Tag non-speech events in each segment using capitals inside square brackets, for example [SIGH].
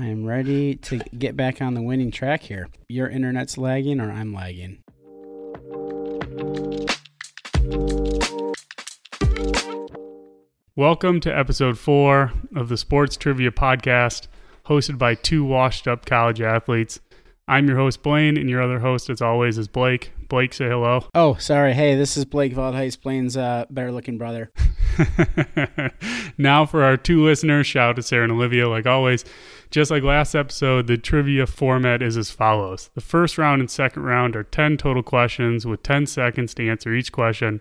I am ready to get back on the winning track here. Your internet's lagging or I'm lagging? Welcome to episode four of the Sports Trivia Podcast, hosted by two washed up college athletes. I'm your host, Blaine, and your other host, as always, is Blake. Blake, say hello. [LAUGHS] Oh, sorry. Hey, this is Blake Valdheis, Blaine's uh, better looking brother. [LAUGHS] now, for our two listeners, shout out to Sarah and Olivia, like always. Just like last episode, the trivia format is as follows The first round and second round are 10 total questions with 10 seconds to answer each question.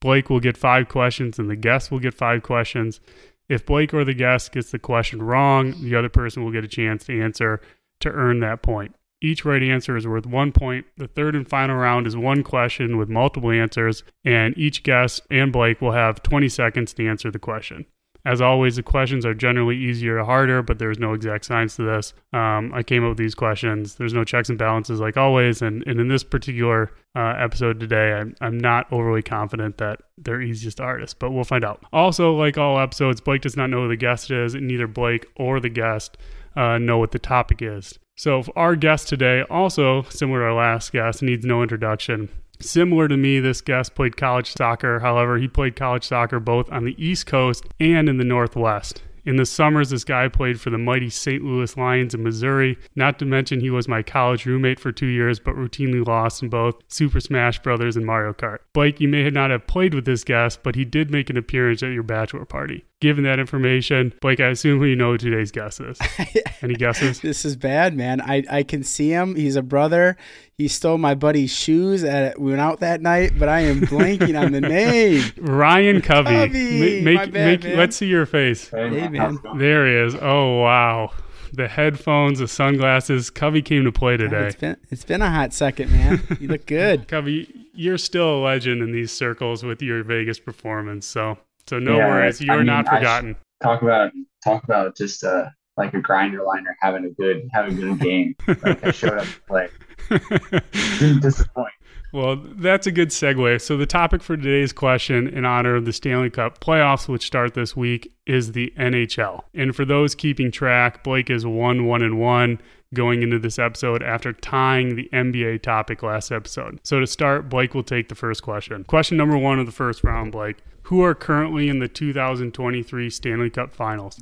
Blake will get five questions, and the guest will get five questions. If Blake or the guest gets the question wrong, the other person will get a chance to answer to earn that point. Each right answer is worth one point. The third and final round is one question with multiple answers, and each guest and Blake will have 20 seconds to answer the question. As always, the questions are generally easier or harder, but there's no exact science to this. Um, I came up with these questions. There's no checks and balances like always. And, and in this particular uh, episode today, I'm, I'm not overly confident that they're easiest artists, but we'll find out. Also, like all episodes, Blake does not know who the guest is, and neither Blake or the guest uh, know what the topic is. So, our guest today, also similar to our last guest, needs no introduction. Similar to me, this guest played college soccer. However, he played college soccer both on the East Coast and in the Northwest. In the summers, this guy played for the mighty St. Louis Lions in Missouri. Not to mention, he was my college roommate for two years, but routinely lost in both Super Smash Brothers and Mario Kart. Blake, you may not have played with this guest, but he did make an appearance at your bachelor party. Given that information, Blake, I assume you know who today's guest is. [LAUGHS] Any guesses? this is bad, man. I, I can see him. He's a brother. He stole my buddy's shoes. At we went out that night, but I am blanking on the name. [LAUGHS] Ryan Covey. Covey. Make, My bad, make, man. let's see your face. Hey, man. There he is. Oh wow. The headphones, the sunglasses. Covey came to play today. It's been it's been a hot second, man. You look good. [LAUGHS] Covey, you're still a legend in these circles with your Vegas performance. So so no Yeah, worries. I You're mean, not forgotten. talk about talk about just uh like a grinder liner having a good having a good game. like I showed up to play. [LAUGHS] Didn't disappoint. Well, that's a good segue. So, the topic for today's question, in honor of the Stanley Cup playoffs, which start this week, is the NHL. And for those keeping track, Blake is 1 1 and 1 going into this episode after tying the NBA topic last episode. So, to start, Blake will take the first question. Question number one of the first round, Blake. Who are currently in the 2023 Stanley Cup finals?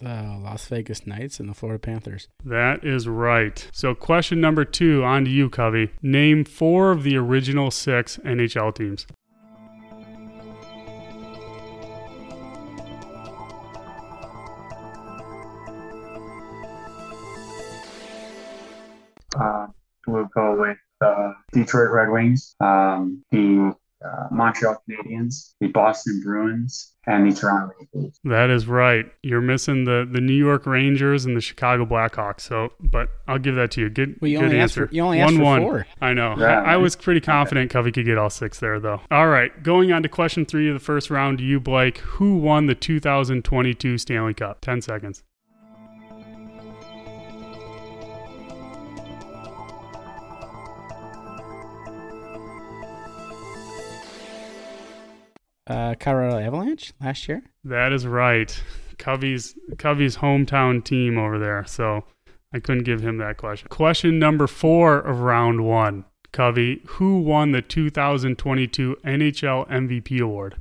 The Las Vegas Knights and the Florida Panthers. That is right. So, question number two on to you, Covey. Name four of the original six NHL teams. Uh, we'll go with uh, Detroit Red Wings, um, the uh, Montreal Canadiens, the Boston Bruins, and the Toronto Maple Leafs. That is right. You're missing the, the New York Rangers and the Chicago Blackhawks. So, but I'll give that to you. Good, Well, you good only answer. for- you only asked for One-one. four. I know. Yeah, I, I was pretty confident Covey could get all six there, though. All right, going on to question three of the first round. You, Blake. Who won the 2022 Stanley Cup? Ten seconds. Uh, Colorado Avalanche last year. That is right. Covey's Covey's hometown team over there. So I couldn't give him that question. Question number four of round one. Covey, who won the 2022 NHL MVP award?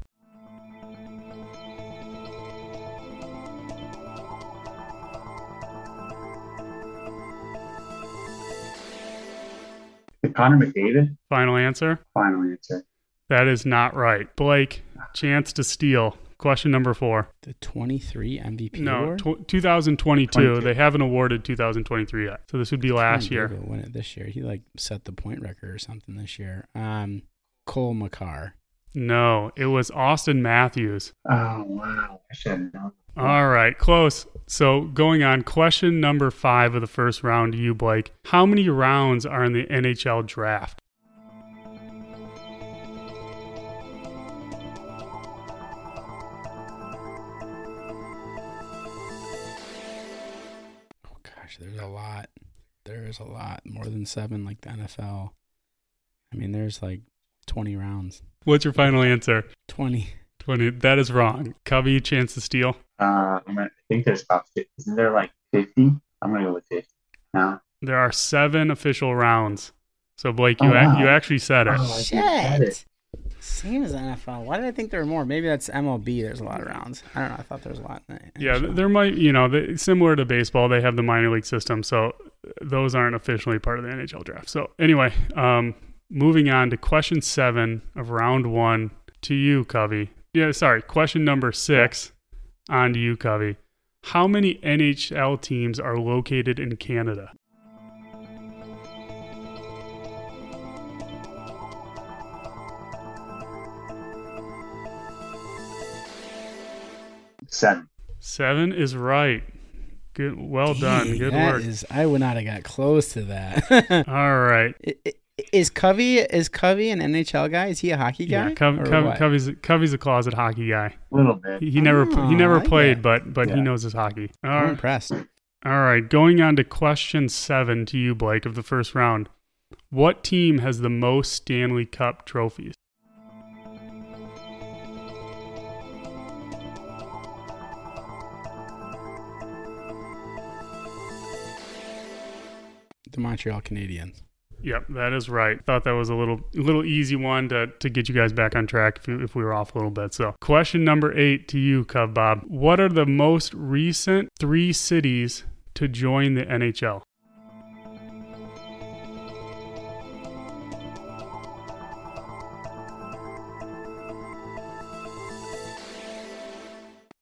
Connor McDavid, Final answer? final answer. That is not right. Blake, chance to steal. Question number four. The 23 MVP No, award. tw 2022. 22. They haven't awarded 2023 yet. So this would be last year. Win it this year. He like set the point record or something this year. Um, Cale Makar. No, it was Auston Matthews. Oh wow, I should have known. All right, close. So going on, question number five of the first round to you, Blake. How many rounds are in the NHL draft? There's a lot. There is a lot more than seven, like the NFL. I mean, there's like 20 rounds. What's your final answer? 20. 20. That is wrong. Covey, chance to steal. Uh, I'm gonna, I think there's about 50. Isn't there like 50? I'm gonna go with 50. No. There are seven official rounds. So Blake, you Oh, ac- wow. you actually said it. Oh, I think I had it. Shit. Same as NFL. Why did I think there were more? Maybe that's MLB. There's a lot of rounds. I don't know. I thought there was a lot. In the Yeah, there might, you know, they, similar to baseball, they have the minor league system, so those aren't officially part of the NHL draft. So anyway, um, moving on to question seven of round one to you, Covey. Yeah, sorry, question number six on to you, Covey. How many NHL teams are located in Canada? Seven. Seven is right. Good, well done. Good that work. is- I would not have got close to that. [LAUGHS] All right. I- I- is Covey is Covey an NHL guy? Is he a hockey guy? Yeah, Cov- or Covey's Covey's a closet hockey guy. A little bit. He, he never Oh, he never oh, like played, that. but but he knows his hockey. All I'm right. impressed. All right, going on to question seven to you, Blake, of the first round. What team has the most Stanley Cup trophies? The Montreal Canadiens. Yep, that is right. Thought that was a little little easy one to, to get you guys back on track if, if we were off a little bit. So, question number eight to you, Cub Bob. What are the most recent three cities to join the NHL?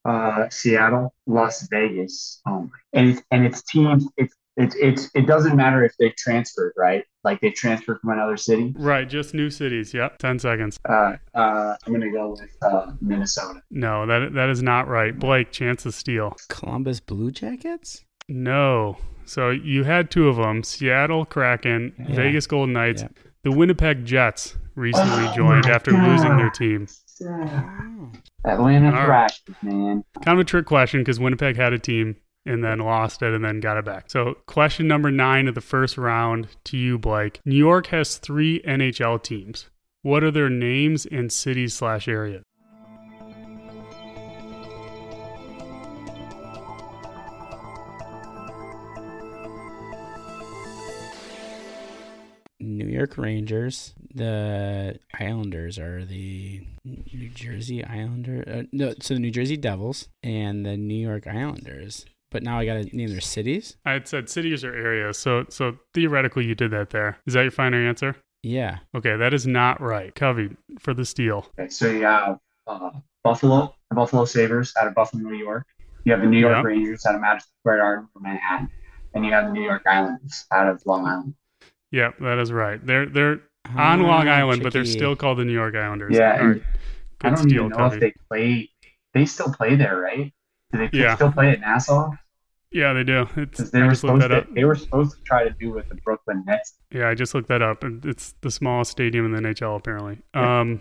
Uh, Seattle, Las Vegas. Oh my. And it's and it's teams. It's it's it's it doesn't matter if they transferred, right? Like they transferred from another city. Right, just new cities. Yep, 10 seconds. Uh, uh, I'm gonna go with uh, Minnesota. No, that that is not right. Blake, chance to steal. Columbus Blue Jackets. No. So you had two of them Seattle Kraken, Yeah. Vegas Golden Knights. Yeah. The Winnipeg Jets recently Oh [GASPS] joined my after losing their team. Atlanta All right. Thrashers, man. Kind of a trick question because Winnipeg had a team and then lost it and then got it back. So, question number nine of the first round to you, Blake. New York has three NHL teams. What are their names and cities slash areas? New York Rangers. The Islanders are the New Jersey Islander. Uh, no, so the New Jersey Devils and the New York Islanders. But now I got to name their cities. I had said cities or areas. So, so theoretically, you did that there. Is that your final answer? Yeah. Okay, that is not right. Covey for the steal. Okay, so you have uh, Buffalo, the Buffalo Sabres out of Buffalo, New York. You have the New York Yeah. Rangers out of Madison Square Garden from Manhattan, and you have the New York Islanders out of Long Island. Yep, that is right. They're they're on Long Ah, Island, but they're still called the New York Islanders. Yeah, and right. I don't steal, even know Covey. if they play. They still play there, right? Do they Yeah. still play at Nassau? Yeah, they do. It's they I were supposed that to. up. They were supposed to try to do with the Brooklyn Nets. Yeah, I just looked that up. and It's the smallest stadium in the NHL, apparently. Um,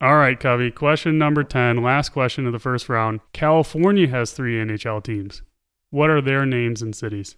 all right, Covey. Question number 10, last question of the first round. California has three NHL teams. What are their names and cities?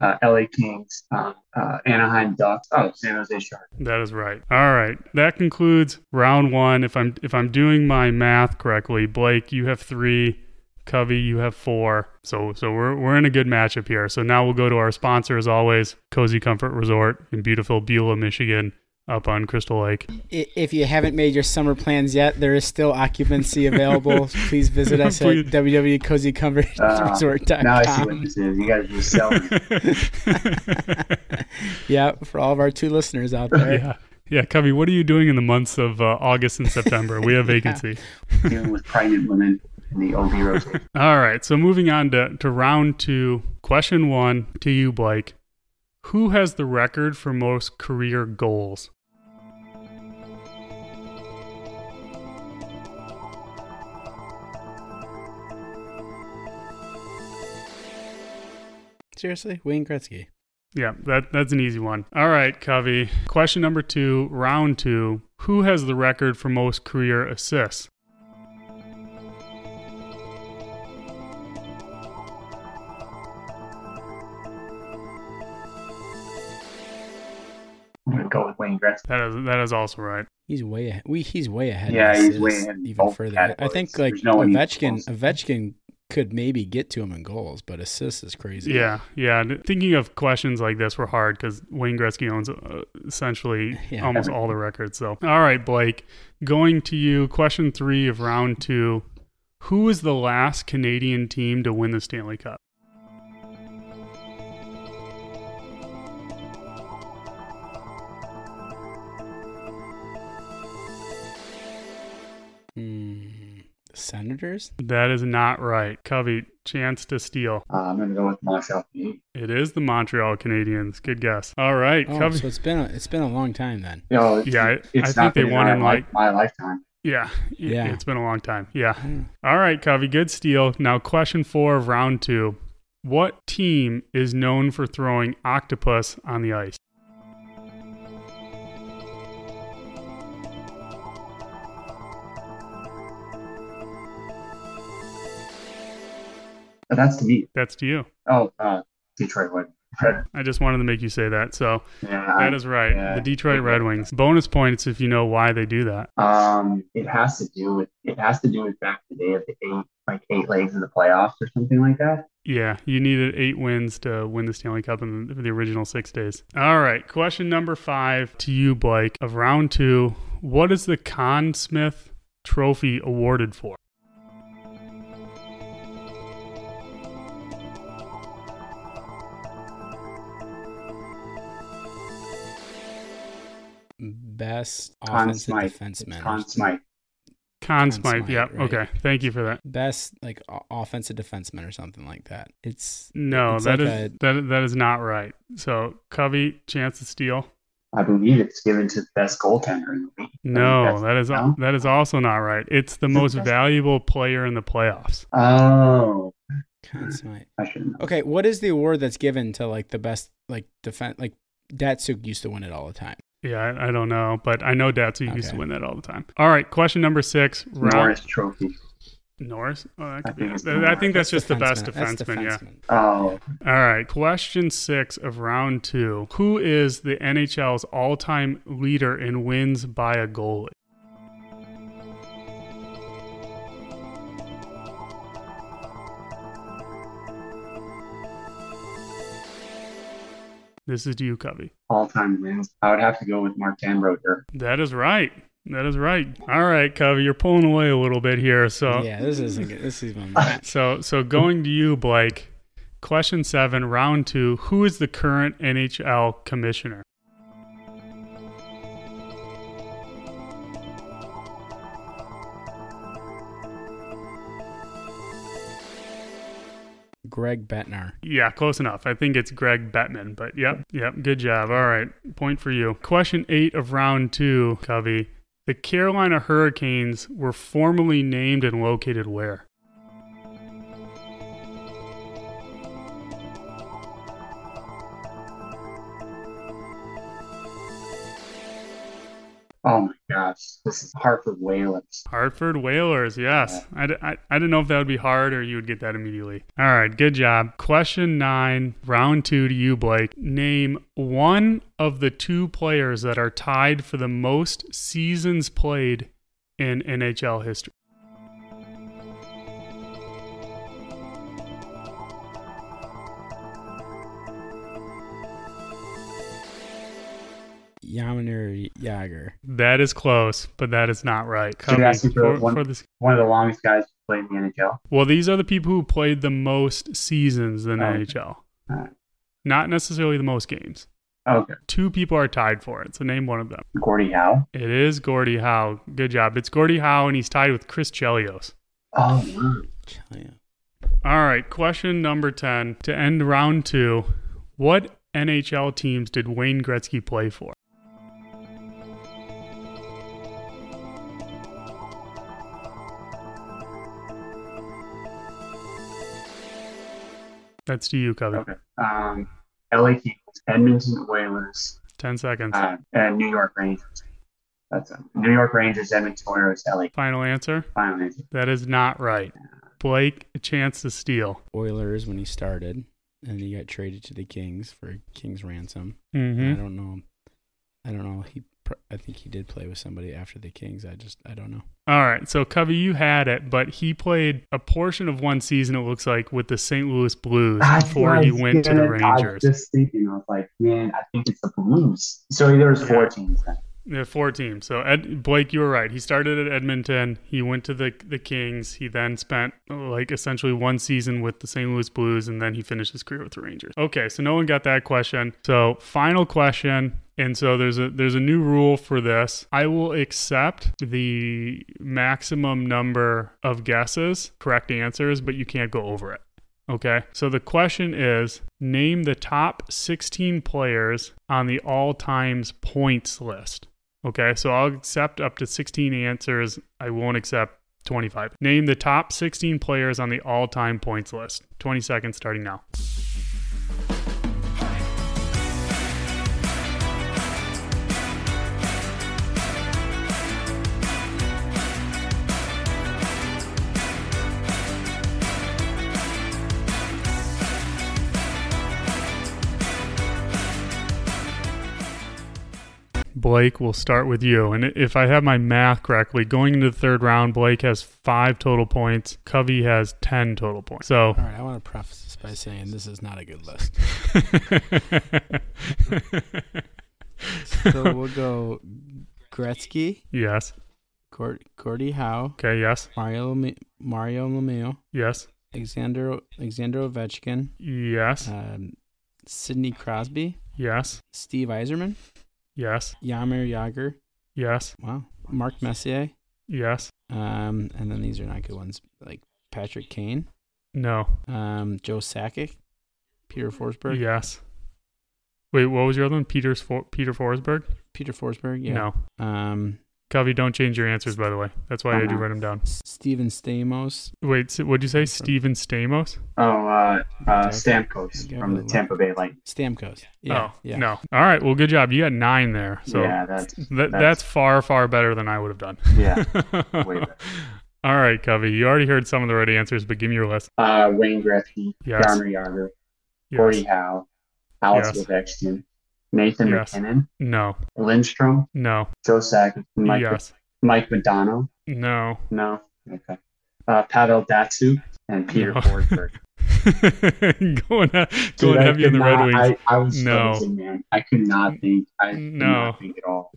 Uh, LA Kings, uh, uh, Anaheim Ducks, oh San Jose Sharks. That is right. All right. That concludes round one. If I'm if I'm doing my math correctly, Blake, you have three. Covey, you have four. So so we're we're in a good matchup here. So now we'll go to our sponsor as always, Cozy Comfort Resort in beautiful Beulah, Michigan, up on Crystal Lake. If you haven't made your summer plans yet, there is still occupancy available. [LAUGHS] Please visit us at Please. www.cozycomfortresort.com. Now I see what this is. You guys just selling. [LAUGHS] yeah, for all of our two listeners out there. yeah. Yeah, Covey, what are you doing in the months of uh, August and September? We have [LAUGHS] vacancy. dealing with pregnant women in the OB rotation. All right, so moving on to, to round two. Question one to you, Blake. Who has the record for most career goals? Seriously, Wayne Gretzky. Yeah, that that's an easy one. All right, Covey. Question number two, round two. Who has the record for most career assists? I'm gonna go with Wayne Gretzky. That is that is also right. He's way ahead. We, he's way ahead. Yeah, he's way ahead. Even further. Categories. I think like no Ovechkin. Ovechkin could maybe get to him in goals, but assists is crazy. Yeah, yeah. Thinking of questions like this were hard because Wayne Gretzky owns uh, essentially [LAUGHS] Yeah. almost all the records. So, all right, Blake, going to you. Question three of round two: Who was the last Canadian team to win the Stanley Cup? Senators. That is not right. Covey, chance to steal. Uh, I'm gonna go with Montreal Canadiens. It is the Montreal Canadiens. Good guess. All right, Oh, Covey. so it's been a, it's been a long time then. You know, it's, Yeah, I- it's I think they been won in, like- my lifetime. yeah, Yeah. yeah. It's been a long time. Yeah. I. All right, Covey, good steal. Now, question four of round two. What team is known for throwing octopus on the ice? But that's to me. That's to you. Oh, uh, Detroit Red. Red. I just wanted to make you say that. So Yeah, that is right. yeah. The Detroit Red Wings. Bonus points if you know why they do that. Um, it has to do with it has to do with back in the day of the eight like eight legs of the playoffs or something like that. Yeah, you needed eight wins to win the Stanley Cup in the, the original six days. All right, question number five to you, Blake, of round two. What is the Conn Smythe Trophy awarded for? Best Conn offensive Smythe. defenseman. Conn Smythe. Conn Conn Smythe. Smythe, Yeah. right. Okay. Thank you for that. Best like o- offensive defenseman or something like that. It's No, It's that like is a- that that is not right. So Covey, chance to steal. I believe it's given to the best goaltender in the league. No, think that is no? that is also not right. It's the Is it most best- valuable player in the playoffs. Oh, Conn Smythe. I should know. Okay, what is the award that's given to like the best like defense? Like Datsyuk used to win it all the time. Yeah, I, I don't know, but I know Datsyuk used to win that all the time. All right, question number six. Round Norris Trophy. Norris. Oh, that I could think be- it's I think that's just the best Defenseman. That's defenseman. Yeah. Oh, All right, question six of round two. Who is the NHL's all-time leader in wins by a goalie? This is to you, Covey. all-time wins. I would have to go with Martin Brodeur. That is right. That is right. All right, Covey, you're pulling away a little bit here. So Yeah, this isn't good. This is my [LAUGHS] match. So so going to you, Blake. Question seven, round two. Who is the current NHL commissioner? Greg Bettner. Yeah, close enough. I think it's Greg Bettman, but yep, yep, good job. All right, point for you. Question eight of round two, Covey. The Carolina Hurricanes were formerly named and located where? Oh my gosh, this is Hartford Whalers. Hartford Whalers, yes. I, d- I, I didn't know if that would be hard or you would get that immediately. All right, good job. Question nine, round two to you, Blake. Name one of the two players that are tied for the most seasons played in NHL history. Yaminer Jagr. That is close, but that is not right. Should I ask you for for, one- for this, One of the longest guys to play in the NHL. well, these are the people who played the most seasons in Oh, NHL, Alright. not necessarily the most games. Okay, Two people are tied for it, so name one of them. Gordie Howe. It is Gordie Howe. Good job. It's Gordie Howe, and he's tied with Chris Chelios. Oh, wow. Yeah. All right, question number 10 to end round two. What NHL teams did Wayne Gretzky play for? That's to you, Covey. Okay. Um, LA Kings, Edmonton Oilers. 10 seconds. uh, and New York Rangers. That's it. New York Rangers, Edmonton Oilers, LA. Final answer? Final answer. That is not right. Blake, a chance to steal. Oilers when he started, and he got traded to the Kings for a King's ransom. I Mm-hmm. don't know. I don't know. He, pr- I think he did play with somebody after the Kings. I just, I don't know. All right, so Covey, you had it, but he played a portion of one season. It looks like with the St. Louis Blues I before he went to the gonna- I was Rangers. just thinking, I was like, man, I think it's the Blues. So there was four Yeah. teams then. Yeah, four teams. So Ed, Blake, you were right. He started at Edmonton. He went to the the Kings. He then spent like essentially one season with the St. Louis Blues, and then he finished his career with the Rangers. Okay, so no one got that question. So final question. And so there's a there's a new rule for this. I will accept the maximum number of guesses, correct answers, but you can't go over it. Okay. So the question is name the top 16 players on the all times points list. Okay. So I'll accept up to 16 answers. I won't accept 25. Name the top 16 players on the all time points list. 20 seconds starting now. Blake, we'll start with you. And if I have my math correctly, going into the third round, Blake has five total points. Covey has 10 total points. So All right, I want to preface this by saying this is not a good list. So we'll go Gretzky, yes. Cord- Gordie Howe, Okay. Yes. Mario Lemi- Mario Lemieux, Yes. Alexander Alexander Ovechkin, Yes. um, Sidney Crosby, Yes. Steve Yzerman, Yes. Yamir Jagr. Yes. Wow, Mark Messier. Yes. Um, and then these are not good ones like Patrick Kane, No. um, Joe Sakic, Peter Forsberg. Yes. Wait, what was your other one? Peter's For- Peter Forsberg? Peter Forsberg. Yeah. No. Um, Covey, don't change your answers, by the way. That's why I had you Uh-huh. write them down. S- Steven Stamos. Wait, so what'd you say? Steven Stamos? Oh, uh, uh, Stamkos from the Tampa Bay Lightning. Stamkos. Yeah. oh, yeah. no. All right. Well, good job. You got nine there. So yeah, that's that, that's, that's- far, far better than I would have done. yeah. Way [LAUGHS] better. All right, Covey. You already heard some of the right answers, but give me your list. Uh, Wayne Gretzky, Yes. Jaromir Jagr, Yes. Gordie Howe, Alex Yes. Ovechkin, Nathan Yes. MacKinnon, No. Lindstrom, No. Joe Sakic, Mike, yes. Mike Modano. No. No, okay. Uh, Pavel Datsyuk and Peter No. [LAUGHS] Forsberg. [LAUGHS] going going Dude, I heavy on could the Red Wings. I, I was No. frozen, man. I could not think. I No. not think at all.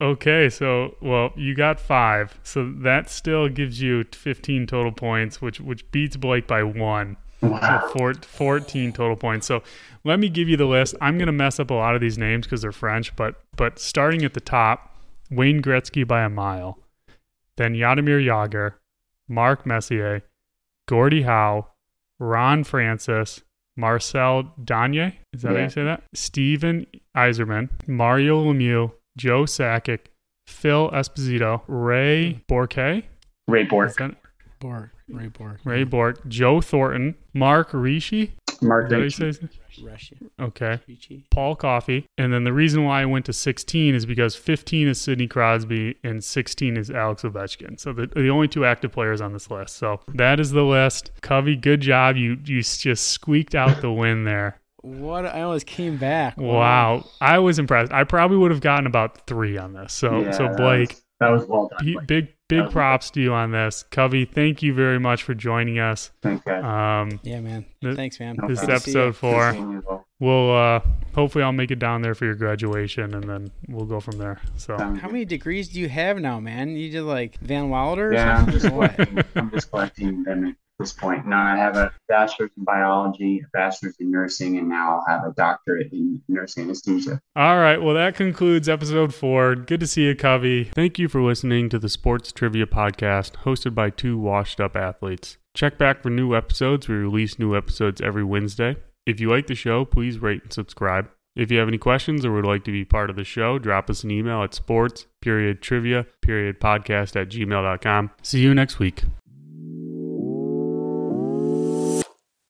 Okay, so well, you got five, so that still gives you 15 total points, which which beats Blake by one. So Wow. [LAUGHS] four, 14 total points. So let me give you the list. I'm gonna mess up a lot of these names because they're French, but but starting at the top, Wayne Gretzky by a mile, then Yadimir Jagr, Mark Messier, Gordie Howe, Ron Francis, Marcel Danye. Is that how you say that? Steven Yzerman, Mario Lemieux, Joe Sakic, Phil Esposito, Ray Borquet. Ray Is Bork, Bork. Ray Bork. Ray Bork, Joe Thornton, Mark Rishi. Mark Is that how you Ritchie. say his name? Russia. Okay. Ricci. Paul Coffey. And then the reason why I went to 16 is because 15 is Sidney Crosby and 16 is Alex Ovechkin. So the, the only two active players on this list. So that is the list. Covey, good job. You you just squeaked out the win there. What? I almost came back. Wow. I was impressed. I probably would have gotten about three on this. So Yeah, so that Blake, was- that was well done. b- big That big was props to you on this. Covey, thank you very much for joining us. Thank God. Um, Yeah, man. Th- Thanks, man. This is problem. Good to see episode you. four. Good seeing you both. We'll uh, hopefully I'll make it down there for your graduation, and then we'll go from there. So How many degrees do you have now, man? You did like Van Wilder or Yeah, I'm just collecting. I'm just collecting them at this point. Now I have a bachelor's in biology, a bachelor's in nursing, and now I'll have a doctorate in nurse anesthesia. All right. Well, that concludes episode four. Good to see you, Covey. Thank you for listening to the Sports Trivia Podcast, hosted by two washed up athletes. Check back for new episodes. We release new episodes every Wednesday. If you like the show, please rate and subscribe. If you have any questions or would like to be part of the show, drop us an email at sports period trivia period podcast at gmail.com. See you next week.